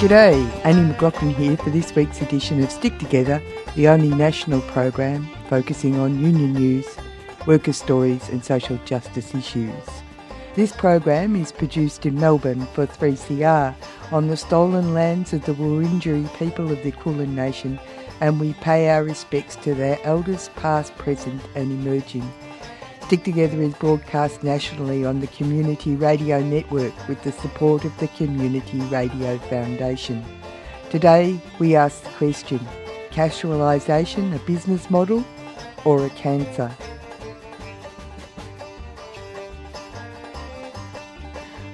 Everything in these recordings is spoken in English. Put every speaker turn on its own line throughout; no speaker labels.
G'day, Annie McLaughlin here for this week's edition of Stick Together, the only national program focusing on union news, worker stories and social justice issues. This program is produced in Melbourne for 3CR on the stolen lands of the Wurundjeri people of the Kulin Nation and we pay our respects to their elders past, present and emerging. Stick Together is broadcast nationally on the Community Radio Network with the support of the Community Radio Foundation. Today we ask the question, casualisation a business model or a cancer?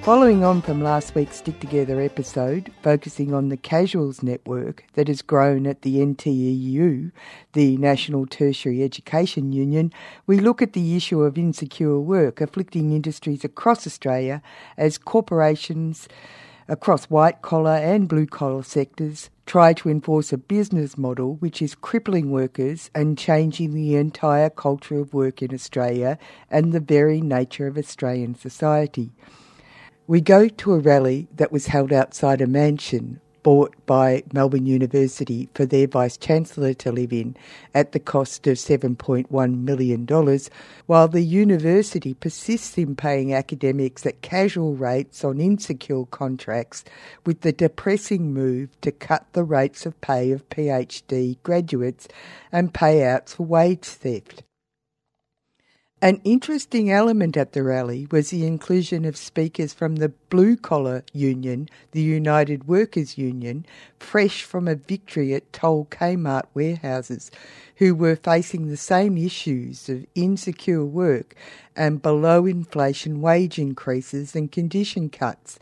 Following on from last week's Stick Together episode, focusing on the Casuals network that has grown at the NTEU, the National Tertiary Education Union, we look at the issue of insecure work afflicting industries across Australia as corporations across white collar and blue collar sectors try to enforce a business model which is crippling workers and changing the entire culture of work in Australia and the very nature of Australian society. We go to a rally that was held outside a mansion bought by Melbourne University for their Vice Chancellor to live in at the cost of $7.1 million, while the university persists in paying academics at casual rates on insecure contracts, with the depressing move to cut the rates of pay of PhD graduates and payouts for wage theft. An interesting element at the rally was the inclusion of speakers from the blue collar union, the United Workers Union, fresh from a victory at Toll Kmart warehouses, who were facing the same issues of insecure work and below inflation wage increases and condition cuts.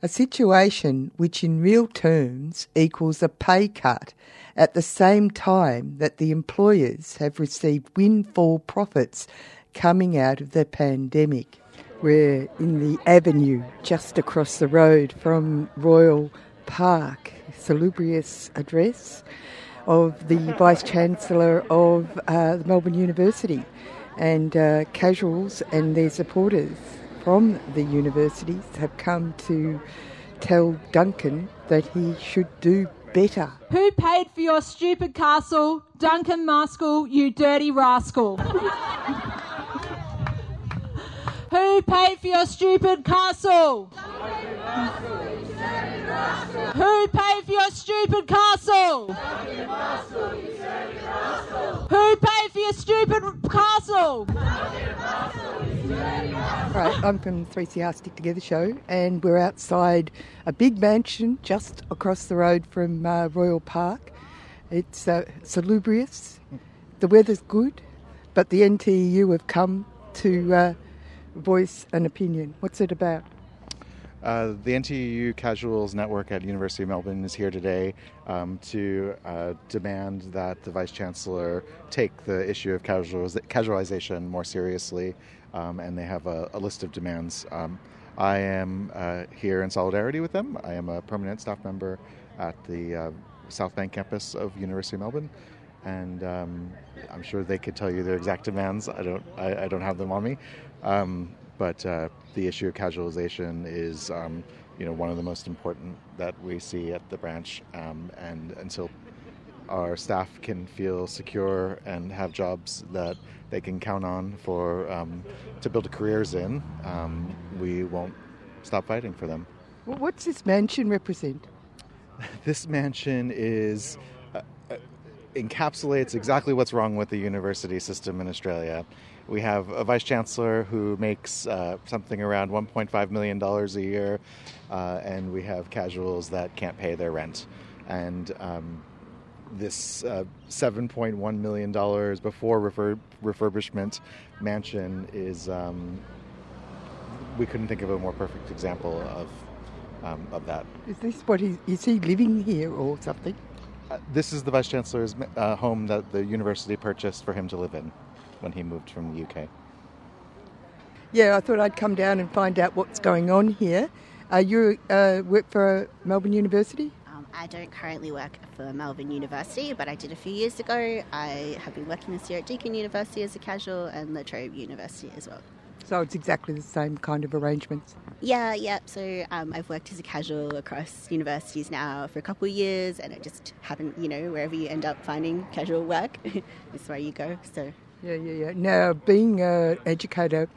A situation which, in real terms, equals a pay cut at the same time that the employers have received windfall profits coming out of the pandemic. We're in the avenue just across the road from Royal Park, salubrious address of the Vice Chancellor of uh, Melbourne University and uh, casuals and their supporters from the universities have come to tell Duncan that he should do better.
Who paid for your stupid castle? Duncan Maskell, you dirty rascal. Who paid for your stupid castle? Who paid for your stupid castle? Who paid for your stupid castle?
Right, I'm from 3CR Stick Together show, and we're outside a big mansion just across the road from uh, Royal Park. It's uh, salubrious, the weather's good, but the NTU have come to uh, voice an opinion. What's it about?
Uh, the NTU Casuals Network at University of Melbourne is here today um, to uh, demand that the Vice Chancellor take the issue of casuals- casualization more seriously, um, and they have a, a list of demands. Um, I am uh, here in solidarity with them. I am a permanent staff member at the uh, South Bank campus of University of Melbourne, and um, I'm sure they could tell you their exact demands. I don't. I, I don't have them on me, um, but uh, the issue of casualization is, um, you know, one of the most important that we see at the branch. Um, and until our staff can feel secure and have jobs that they can count on for um, to build careers in, um, we won't stop fighting for them.
What's this mansion represent?
This mansion is encapsulates exactly what's wrong with the university system in Australia. We have a vice chancellor who makes uh, something around $1.5 million a year, uh, and we have casuals that can't pay their rent. And um, this uh, $7.1 million before refur- refurbishment mansion is, um, we couldn't think of a more perfect example of, um, of that.
Is this what he is he living here or something?
Uh, this is the vice chancellor's uh, home that the university purchased for him to live in when he moved from the UK.
Yeah, I thought I'd come down and find out what's going on here. Uh, you uh, work for Melbourne University?
Um, I don't currently work for Melbourne University, but I did a few years ago. I have been working this year at Deakin University as a casual and La Trobe University as well.
So it's exactly the same kind of arrangements.
Yeah, yeah. So um, I've worked as a casual across universities now for a couple of years, and it just happened, you know, wherever you end up finding casual work is where you go. So
Yeah, yeah, yeah. Now, being an educator,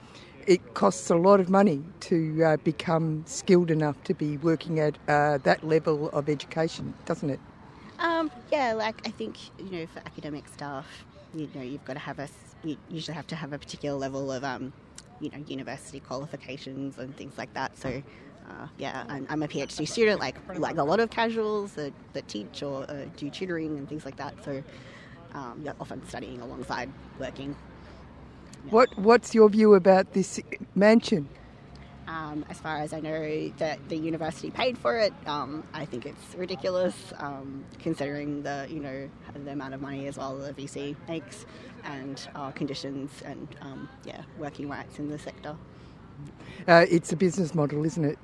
it costs a lot of money to uh, become skilled enough to be working at uh, that level of education, doesn't it?
Um, yeah, like I think you know for academic staff, you know you've got to have a, you usually have to have a particular level of um, you know university qualifications and things like that. So. Uh, yeah, I'm, I'm a PhD student, like like a lot of casuals that, that teach or uh, do tutoring and things like that. So, um, yeah, often studying alongside working.
What What's your view about this mansion?
Um, as far as I know, that the university paid for it. Um, I think it's ridiculous, um, considering the you know the amount of money as well the VC makes, and uh, conditions and um, yeah, working rights in the sector.
Uh, it's a business model, isn't it?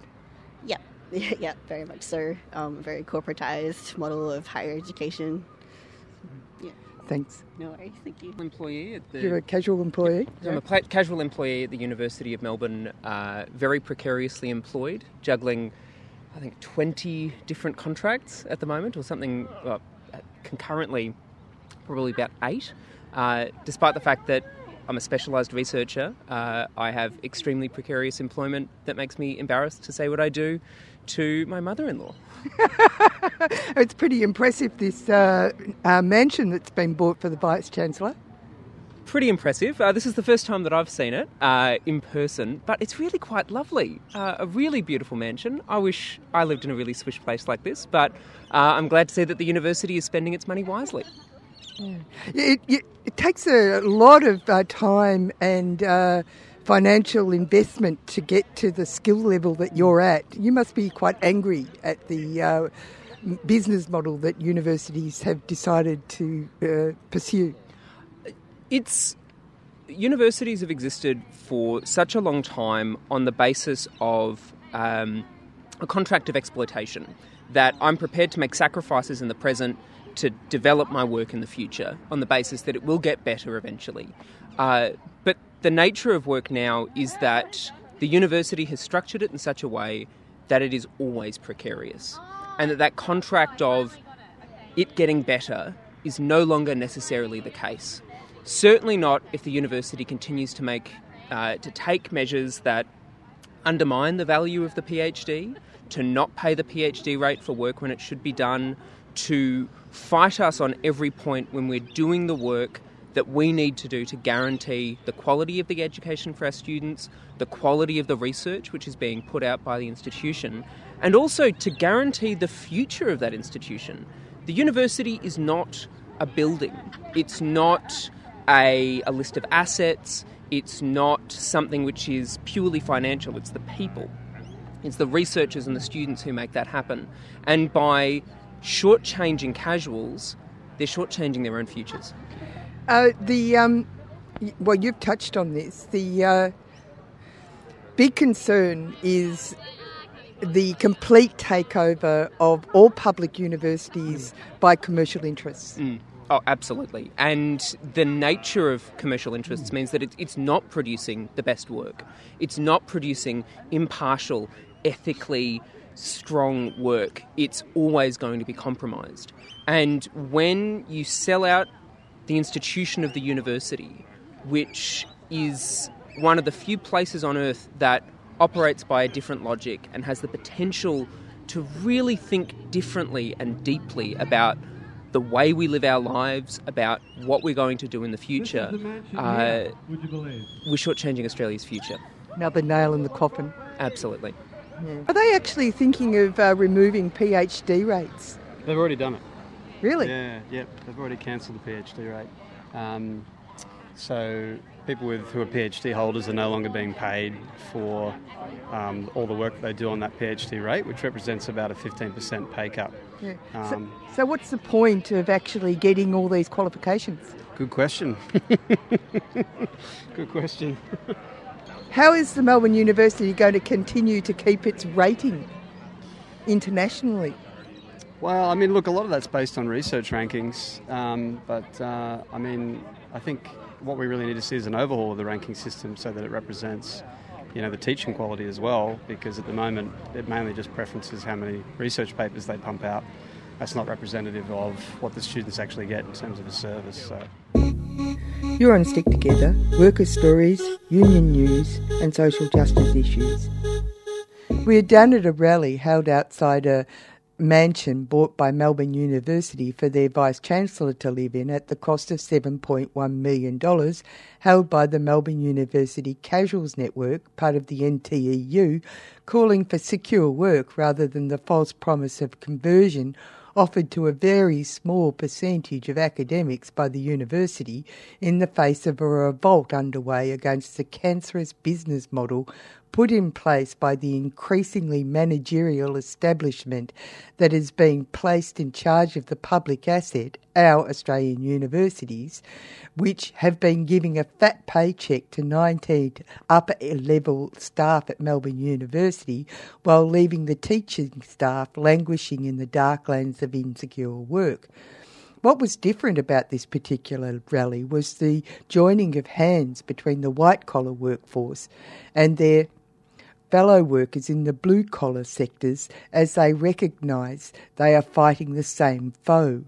Yep, yeah, very much so. Um, very corporatized model of higher education. Yeah,
Thanks.
no worries. Thank you.
employee at the
You're a casual employee.
I'm a pla- casual employee at the University of Melbourne, uh, very precariously employed, juggling, I think, 20 different contracts at the moment, or something uh, concurrently, probably about eight. Uh, despite the fact that I'm a specialised researcher, uh, I have extremely precarious employment that makes me embarrassed to say what I do to my mother in law.
It's pretty impressive, this uh, uh, mansion that's been bought for the Vice Chancellor.
pretty impressive. Uh, this is the first time that I've seen it uh, in person, but it's really quite lovely. Uh, a really beautiful mansion. I wish I lived in a really swish place like this, but uh, I'm glad to see that the university is spending its money wisely.
It, it, it takes a lot of uh, time and uh, financial investment to get to the skill level that you're at. You must be quite angry at the uh, business model that universities have decided to uh, pursue.
It's universities have existed for such a long time on the basis of um, a contract of exploitation that I'm prepared to make sacrifices in the present to develop my work in the future on the basis that it will get better eventually. Uh, but the nature of work now is that the university has structured it in such a way that it is always precarious, and that that contract of it getting better is no longer necessarily the case. Certainly not if the university continues to make uh, to take measures that undermine the value of the PhD, to not pay the PhD rate for work when it should be done, to fight us on every point when we're doing the work that we need to do to guarantee the quality of the education for our students, the quality of the research which is being put out by the institution, and also to guarantee the future of that institution. The university is not a building, it's not a, a list of assets, it's not something which is purely financial, it's the people. It's the researchers and the students who make that happen. And by shortchanging casuals, they're shortchanging their own futures.
Uh, the um, well, you've touched on this. The uh, big concern is the complete takeover of all public universities by commercial interests.
Oh, absolutely. And the nature of commercial interests means that it, it's not producing the best work. It's not producing impartial, ethically strong work. It's always going to be compromised. And when you sell out the institution of the university, which is one of the few places on earth that operates by a different logic and has the potential to really think differently and deeply about the way we live our lives, about what we're going to do in the future, uh, we're shortchanging Australia's future.
Another nail in the coffin.
Absolutely.
Are they actually thinking of uh, removing PhD rates?
They've already done it.
Really?
Yeah, yep. They've already cancelled the PhD rate. Um, so people with who are PhD holders are no longer being paid for um, all the work they do on that PhD rate, which represents about a 15% pay cut.
Yeah. So,
Um,
so what's the point of actually getting all these qualifications?
Good question. Good question.
How is the Melbourne University going to continue to keep its rating internationally?
Well, I mean, look, a lot of that's based on research rankings, um, but uh, I mean, I think what we really need to see is an overhaul of the ranking system so that it represents you know the teaching quality as well because at the moment it mainly just preferences how many research papers they pump out that's not representative of what the students actually get in terms of a service so
you're on Stick Together, worker stories, union news, and social justice issues. We are down at a rally held outside a mansion bought by Melbourne University for their Vice Chancellor to live in at the cost of $7.1 million, held by the Melbourne University Casuals Network, part of the NTEU, calling for secure work rather than the false promise of conversion offered to a very small percentage of academics by the university in the face of a revolt underway against the cancerous business model put in place by the increasingly managerial establishment that is being placed in charge of the public asset, our Australian universities, which have been giving a fat paycheck to 19 upper level staff at Melbourne University while leaving the teaching staff languishing in the darklands of insecure work. What was different about this particular rally was the joining of hands between the white collar workforce and their fellow workers in the blue collar sectors as they recognise they are fighting the same foe.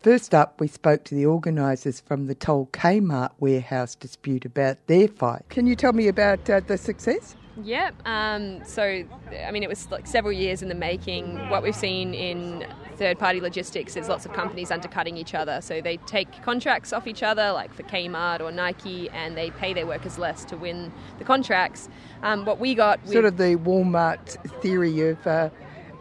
First up, we spoke to the organisers from the Toll Kmart warehouse dispute about their fight. Can you tell me about uh, the success?
Yep. Um, so, I mean, it was like several years in the making. What we've seen in third party logistics is lots of companies undercutting each other. So they take contracts off each other, like for Kmart or Nike, and they pay their workers less to win the contracts. Um, what we got.
Sort of the Walmart theory of uh,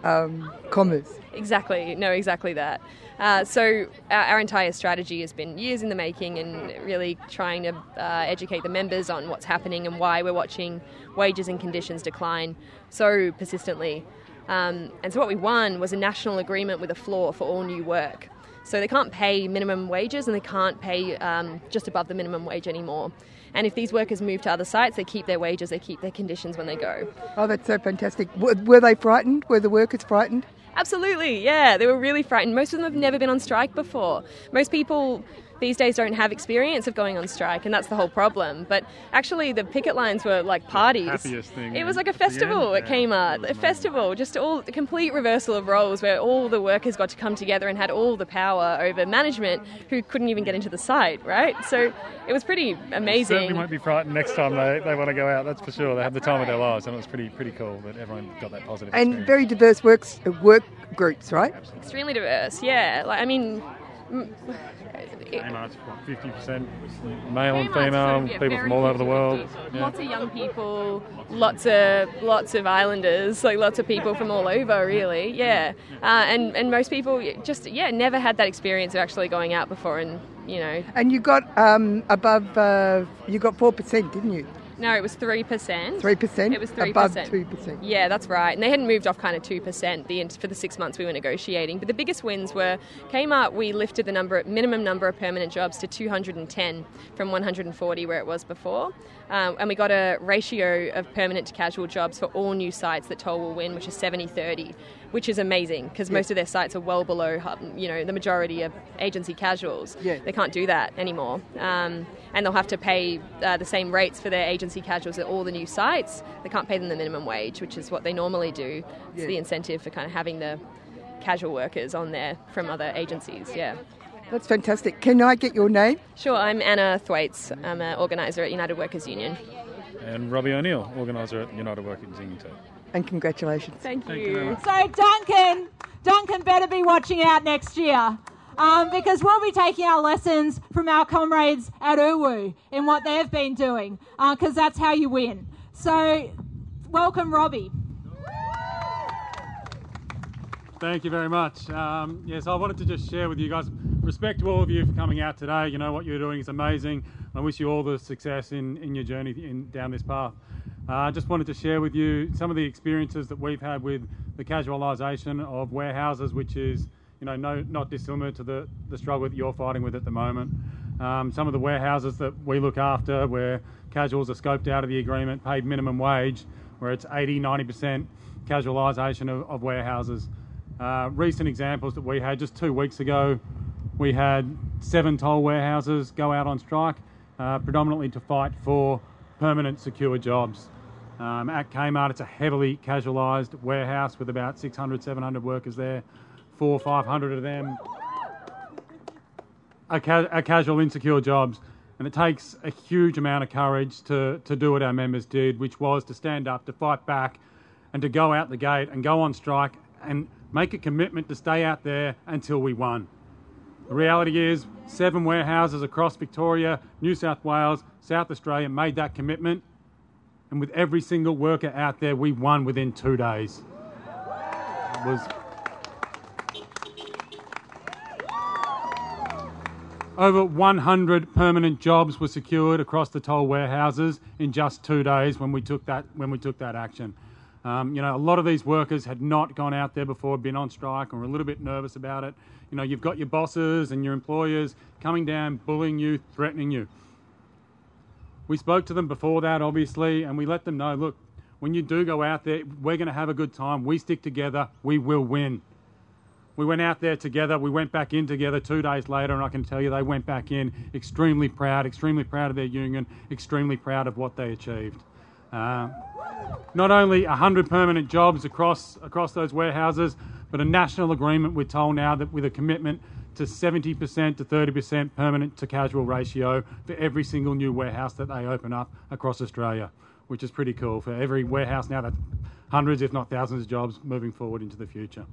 um, commerce.
Exactly. No, exactly that. Uh, so our, our, entire strategy has been years in the making and really trying to uh, educate the members on what's happening and why we're watching wages and conditions decline so persistently. Um, and so what we won was a national agreement with a floor for all new work. So they can't pay minimum wages and they can't pay um, just above the minimum wage anymore. And if these workers move to other sites, they keep their wages, they keep their conditions when they go.
Oh, that's so fantastic. Were they frightened? Were the workers frightened?
Absolutely, yeah. They were really frightened. Most of them have never been on strike before. Most people these days don't have experience of going on strike, and that's the whole problem. But actually, the picket lines were like parties.
Thing,
it was like a festival at Kmart, a festival, just all the complete reversal of roles where all the workers got to come together and had all the power over management who couldn't even get into the site, right? So it was pretty amazing.
Certainly won't be frightened next time they, they want to go out, that's for sure. They have the time of their lives, and it was pretty pretty cool that everyone got that positive
And
experience.
very diverse works, uh, work groups, right?
Extremely diverse, yeah. Like I mean,
Kmart's fifty percent male and female, yeah, people from all over the world.
Yeah. Lots of young people, lots of lots of islanders, like lots of people from all over, really. Yeah, uh, and and most people just yeah never had that experience of actually going out before, and you know.
And you got um, above, uh, you got four percent, didn't you?
No, it was 3%.
3%?
It was 3%.
Above 2%.
Yeah, that's right. And they hadn't moved off kind of 2% the, for the six months we were negotiating. But the biggest wins were Kmart, we lifted the number minimum number of permanent jobs to 210 from 140 where it was before. Um, and we got a ratio of permanent to casual jobs for all new sites that Toll will win, which is 70 30, which is amazing because yeah. most of their sites are well below you know, the majority of agency casuals.
Yeah.
They can't do that anymore. Um, and they'll have to pay uh, the same rates for their agency casuals at all the new sites. They can't pay them the minimum wage, which is what they normally do. It's yeah. the incentive for kind of having the casual workers on there from other agencies. Yeah.
That's fantastic. Can I get your name?
Sure, I'm Anna Thwaites. I'm an organiser at United Workers Union.
And Robbie O'Neill, organiser at United Workers Union too.
And congratulations.
Thank,
Thank
you.
you
so Duncan, Duncan better be watching out next year. Um, because we'll be taking our lessons from our comrades at UWU in what they've been doing, because uh, that's how you win. So, welcome, Robbie.
Thank you very much. Um, yes, I wanted to just share with you guys. Respect to all of you for coming out today. You know what you're doing is amazing. I wish you all the success in, in your journey in, down this path. Uh, I just wanted to share with you some of the experiences that we've had with the casualisation of warehouses, which is you know no, not dissimilar to the, the struggle that you're fighting with at the moment. Um, some of the warehouses that we look after, where casuals are scoped out of the agreement, paid minimum wage, where it's 80, 90% casualisation of, of warehouses. Uh, recent examples that we had just two weeks ago, we had seven toll warehouses go out on strike. uh, predominantly to fight for permanent, secure jobs. Um, at Kmart, it's a heavily casualised warehouse with about 600, 700 workers there. Four, 500 of them are, ca- are casual, insecure jobs. And it takes a huge amount of courage to, to do what our members did, which was to stand up, to fight back, and to go out the gate and go on strike and make a commitment to stay out there until we won. The reality is, seven warehouses across Victoria, New South Wales, South Australia made that commitment, and with every single worker out there, we won within two days. It was over 100 permanent jobs were secured across the toll warehouses in just two days when we took that when we took that action. Um, you know, a lot of these workers had not gone out there before, been on strike, or were a little bit nervous about it. You know, you've got your bosses and your employers coming down, bullying you, threatening you. We spoke to them before that, obviously, and we let them know look, when you do go out there, we're going to have a good time. We stick together, we will win. We went out there together, we went back in together two days later, and I can tell you they went back in extremely proud, extremely proud of their union, extremely proud of what they achieved. Uh, not only 100 permanent jobs across across those warehouses, but a national agreement we're told now that with a commitment to 70% to 30% permanent to casual ratio for every single new warehouse that they open up across Australia, which is pretty cool. For every warehouse now, that's hundreds, if not thousands, of jobs moving forward into the future.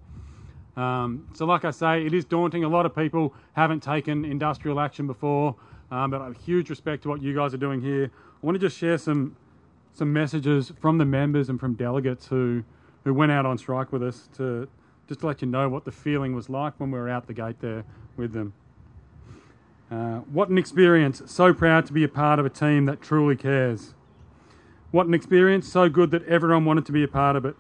Um, so, like I say, it is daunting. A lot of people haven't taken industrial action before, um, but I have huge respect to what you guys are doing here. I want to just share some some messages from the members and from delegates who who went out on strike with us to just to let you know what the feeling was like when we were out the gate there with them. Uh, what an experience! So proud to be a part of a team that truly cares. What an experience! So good that everyone wanted to be a part of it,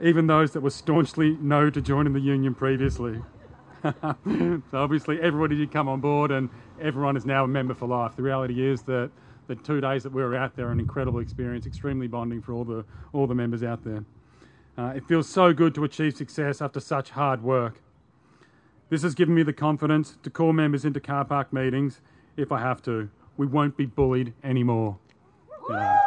even those that were staunchly no to joining the union previously. so obviously everybody did come on board, and everyone is now a member for life. The reality is that the two days that we were out there an incredible experience, extremely bonding for all the all the members out there. Uh, it feels so good to achieve success after such hard work. This has given me the confidence to call members into car park meetings if I have to. We won't be bullied anymore. Yeah.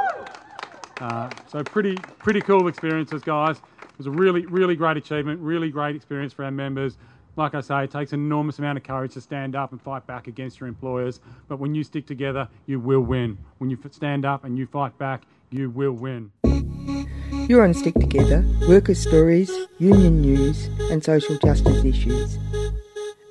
Uh, so pretty pretty cool experiences, guys. It was a really really great achievement, really great experience for our members. Like I say, it takes an enormous amount of courage to stand up and fight back against your employers. But when you stick together, you will win. When you stand up and you fight back, you will win.
You're on Stick Together, workers' stories, union news, and social justice issues.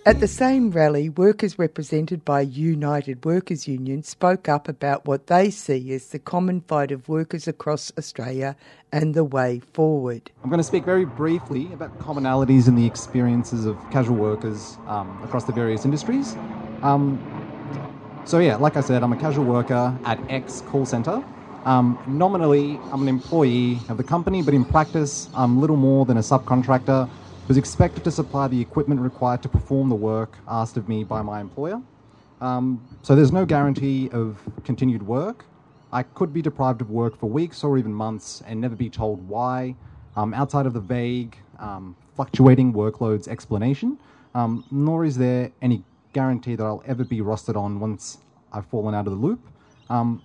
At the same rally, workers represented by United Workers Union spoke up about what they see as the common fight of workers across Australia and the way forward.
I'm going to speak very briefly about commonalities in the experiences of casual workers um, across the various industries. Um, so, yeah, like I said, I'm a casual worker at X call centre. Um, nominally, I'm an employee of the company, but in practice, I'm little more than a subcontractor who's expected to supply the equipment required to perform the work asked of me by my employer. Um, so there's no guarantee of continued work. I could be deprived of work for weeks or even months and never be told why, um, outside of the vague, um, fluctuating workloads explanation, um, nor is there any guarantee that I'll ever be rostered on once I've fallen out of the loop. Um,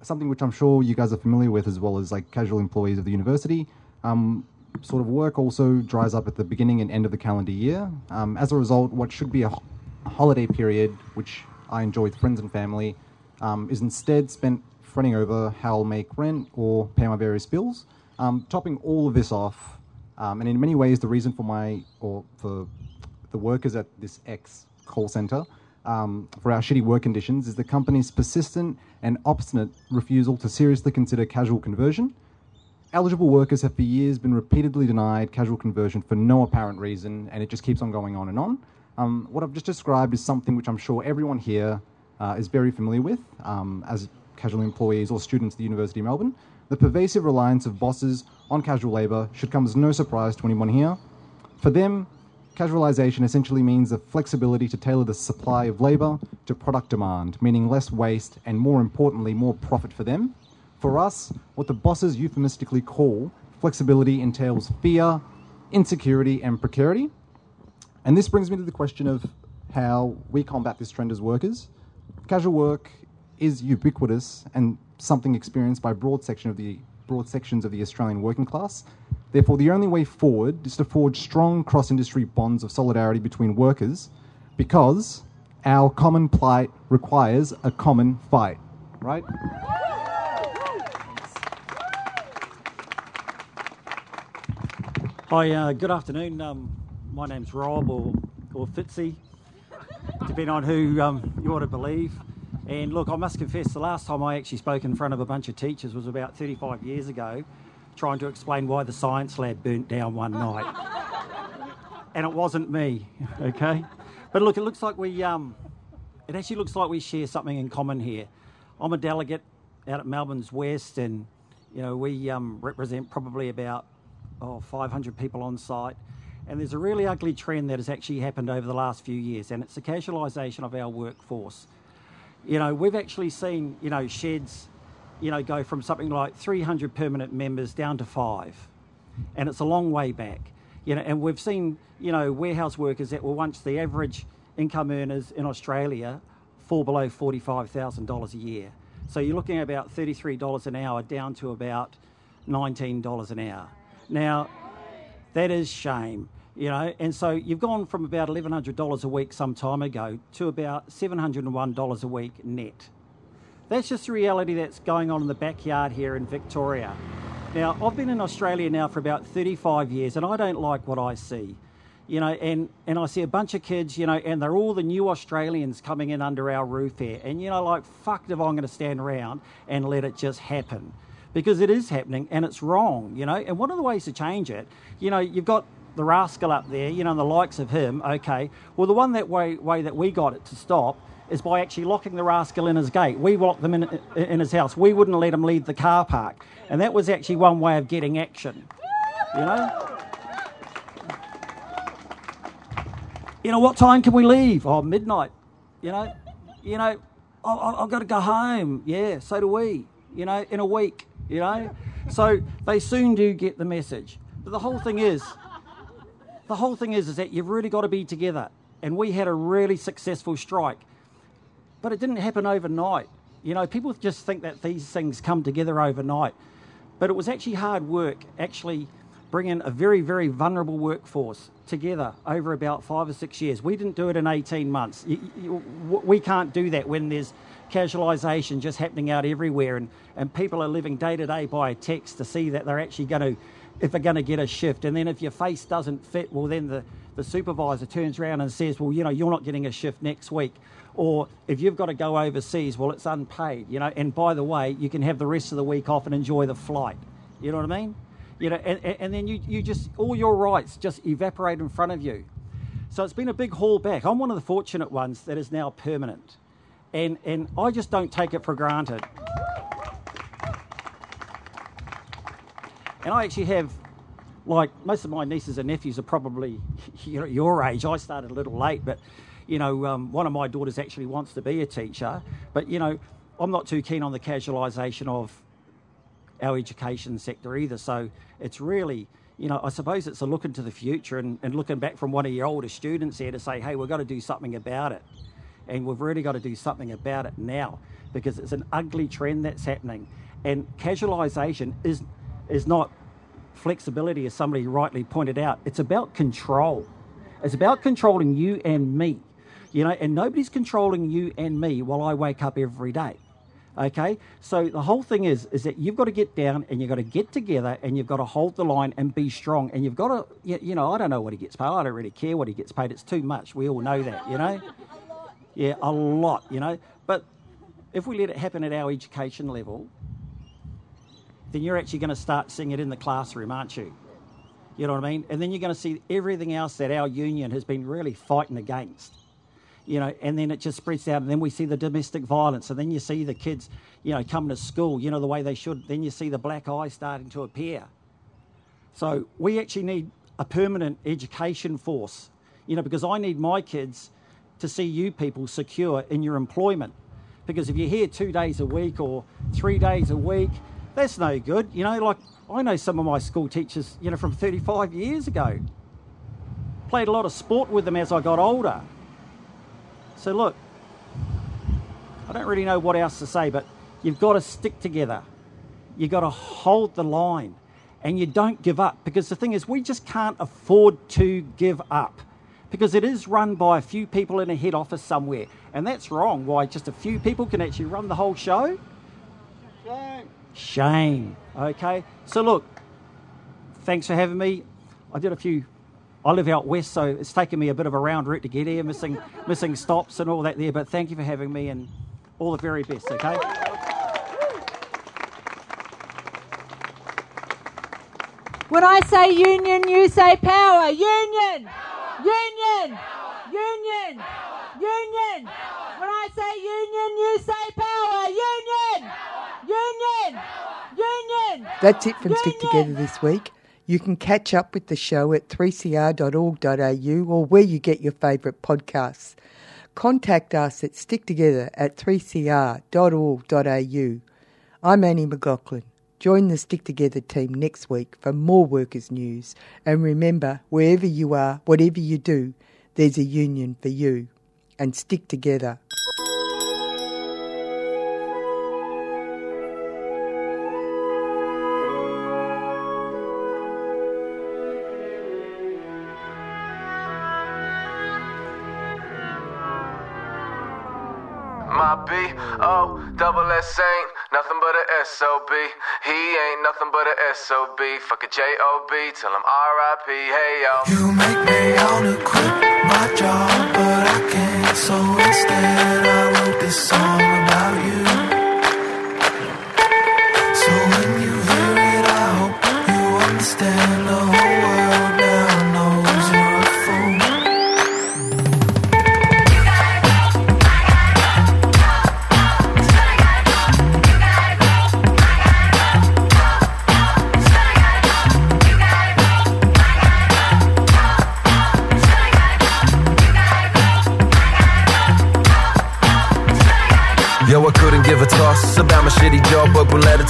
something which I'm sure you guys are familiar with as well as like casual employees of the university. Sort of work also dries up at the beginning and end of the calendar year. Um, as a result, what should be a ho- holiday period, which I enjoy with friends and family, um, is instead spent fretting over how I'll make rent or pay my various bills. Um, topping all of this off, um, and in many ways, the reason for my or for the workers at this X call center um, for our shitty work conditions is the company's persistent and obstinate refusal to seriously consider casual conversion. Eligible workers have for years been repeatedly denied casual conversion for no apparent reason, and it just keeps on going on and on. Um, what I've just described is something which I'm sure everyone here uh, is very familiar with um, as casual employees or students at the University of Melbourne. The pervasive reliance of bosses on casual labour should come as no surprise to anyone here. For them, casualisation essentially means the flexibility to tailor the supply of labour to product demand, meaning less waste and, more importantly, more profit for them. For us, what the bosses euphemistically call flexibility entails fear, insecurity, and precarity. And this brings me to the question of how we combat this trend as workers. Casual work is ubiquitous and something experienced by broad section of the broad sections of the Australian working class. Therefore, the only way forward is to forge strong cross-industry bonds of solidarity between workers, because our common plight requires a common fight. Right?
Hi, uh, good afternoon. Um, my name's Rob or, or Fitzy, depending on who um, you want to believe. And look, I must confess, the last time I actually spoke in front of a bunch of teachers was about 35 years ago, trying to explain why the science lab burnt down one night. and it wasn't me, okay? But look, it looks like we, um, it actually looks like we share something in common here. I'm a delegate out at Melbourne's West, and you know we um, represent probably about oh, 500 people on site. And there's a really ugly trend that has actually happened over the last few years, and it's the casualisation of our workforce. You know, we've actually seen, you know, sheds, you know, go from something like 300 permanent members down to five. And it's a long way back. You know, and we've seen, you know, warehouse workers that were once the average income earners in Australia fall below $45,000 a year. So you're looking at about $33 an hour down to about $19 an hour. Now, that is shame, you know, and so you've gone from about $1,100 a week some time ago to about $701 a week net. That's just the reality that's going on in the backyard here in Victoria. Now, I've been in Australia now for about 35 years and I don't like what I see. You know, and, and I see a bunch of kids, you know, and they're all the new Australians coming in under our roof here. And, you know, like, fuck if I'm going to stand around and let it just happen because it is happening and it's wrong, you know. And one of the ways to change it, you know, you've got the rascal up there, you know, the likes of him, okay. Well, the one that way, way that we got it to stop is by actually locking the rascal in his gate. We locked them in, in his house. We wouldn't let him leave the car park. And that was actually one way of getting action, you know. You know, what time can we leave? Oh, midnight. You know, you know, I've got to go home. Yeah, so do we. You know, in a week. You know, so they soon do get the message. But the whole thing is, the whole thing is, is that you've really got to be together. And we had a really successful strike, but it didn't happen overnight. You know, people just think that these things come together overnight, but it was actually hard work. Actually bringing a very, very vulnerable workforce together over about five or six years. We didn't do it in 18 months. You, you, we can't do that when there's casualisation just happening out everywhere and, and people are living day to day by text to see that they're actually going to, if they're going to get a shift. And then if your face doesn't fit, well, then the, the supervisor turns around and says, well, you know, you're not getting a shift next week. Or if you've got to go overseas, well, it's unpaid, you know. And by the way, you can have the rest of the week off and enjoy the flight. You know what I mean? You know, and, and then you, you just, all your rights just evaporate in front of you. So it's been a big haul back. I'm one of the fortunate ones that is now permanent. And, and I just don't take it for granted. And I actually have, like, most of my nieces and nephews are probably you know, your age. I started a little late, but, you know, um, one of my daughters actually wants to be a teacher. But, you know, I'm not too keen on the casualisation of our education sector either. So it's really, you know, I suppose it's a look into the future and, and looking back from one of your older students here to say, hey, we've got to do something about it. And we've really got to do something about it now because it's an ugly trend that's happening. And casualisation is, is not flexibility, as somebody rightly pointed out. It's about control. It's about controlling you and me. You know, and nobody's controlling you and me while I wake up every day. Okay, so the whole thing is is that you've got to get down and you've got to get together and you've got to hold the line and be strong and you've got to you know I don't know what he gets paid. I don't really care what he gets paid. It's too much. We all know that, you know. Yeah, a lot, you know. But if we let it happen at our education level, then you're actually going to start seeing it in the classroom, aren't you? You know what I mean? And then you're going to see everything else that our union has been really fighting against you know, and then it just spreads out, and then we see the domestic violence, and then you see the kids, you know, coming to school, you know, the way they should. Then you see the black eye starting to appear. So we actually need a permanent education force, you know, because I need my kids to see you people secure in your employment. Because if you're here two days a week or three days a week, that's no good. You know, like I know some of my school teachers, you know, from 35 years ago. Played a lot of sport with them as I got older. So look, I don't really know what else to say, but you've got to stick together. You've got to hold the line and you don't give up because the thing is, we just can't afford to give up because it is run by a few people in a head office somewhere, and that's wrong. Why just a few people can actually run the whole show? Shame. Shame. Okay. So look, thanks for having me. I did a few. I live out west, so it's taken me a bit of a round route to get here, missing missing stops and all that there. But thank you for having me, and all the very best. Okay.
When I say union, you say power. Union! Union! Union! Union! When I say union, you say power. Union! Union! Union!
That's it from Stick Together this week. You can catch up with the show at 3cr.org.au or where you get your favourite podcasts. Contact us at sticktogether at 3cr.org.au. I'm Annie McLaughlin. Join the Stick Together team next week for more workers' news. And remember, wherever you are, whatever you do, there's a union for you. And stick together.
Nothing but a S O B. Fuck a J O B till I'm R I P. Hey yo.
You make me wanna quit my job, but I can't. So instead, I wrote this song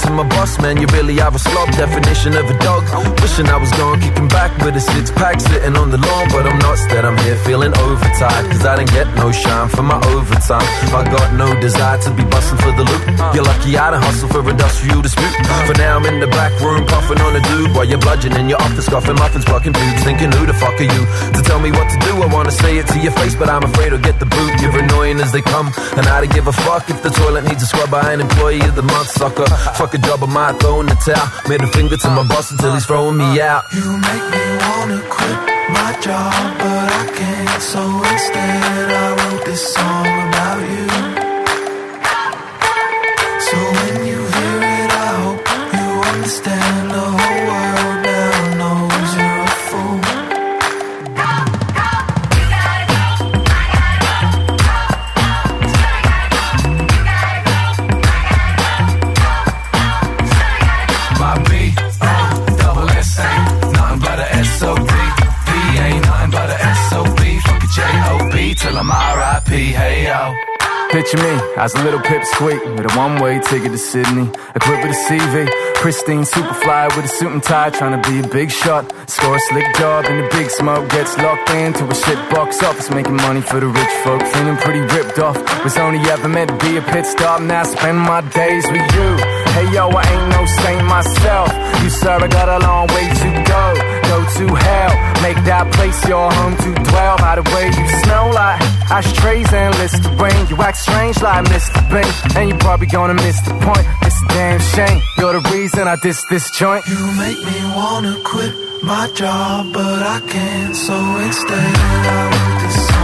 to my boss, man. You really have a slob definition of a dog. Wishing I was gone, kicking back with a six pack, sitting on the lawn. But I'm not, instead I'm here feeling overtired. Cause I didn't get no shine for my overtime. I got no desire to be busting for the loot. You're lucky I don't hustle for industrial dispute. For now, I'm in the back room, puffing on a dude while you're bludgeoning your office, scoffing muffins, blocking pubes. Thinking, who the fuck are you to tell me what to do? I wanna say it to your face, but I'm afraid I'll get the boot. You're annoying as they come, and I don't give a fuck if the toilet needs a scrub. I ain't employee of the month, sucker. Fuck a job, I might throw in the towel. Made a finger to my boss until he's throwing me out.
You make me wanna quit my job, but I can't. So instead, I wrote this song about you.
As a little pipsqueak with a one-way ticket to Sydney, equipped with a CV, pristine, super fly with a suit and tie, trying to be a big shot. Score a slick job and the big smoke, gets locked into a shit box office, making money for the rich folk, feeling pretty ripped off. Was only ever meant to be a pit stop, now I spend my days with you. Hey yo, I ain't no saint myself. You sir, I got a long way to go. Go to hell, make that place your home to dwell. By the way, you smell like ashtrays and Listerine. You act strange like Mr. Bean, and you're probably gonna miss the point. It's a damn shame. You're the reason I diss this joint.
You make me wanna quit my job, but I can't. So instead, I wrote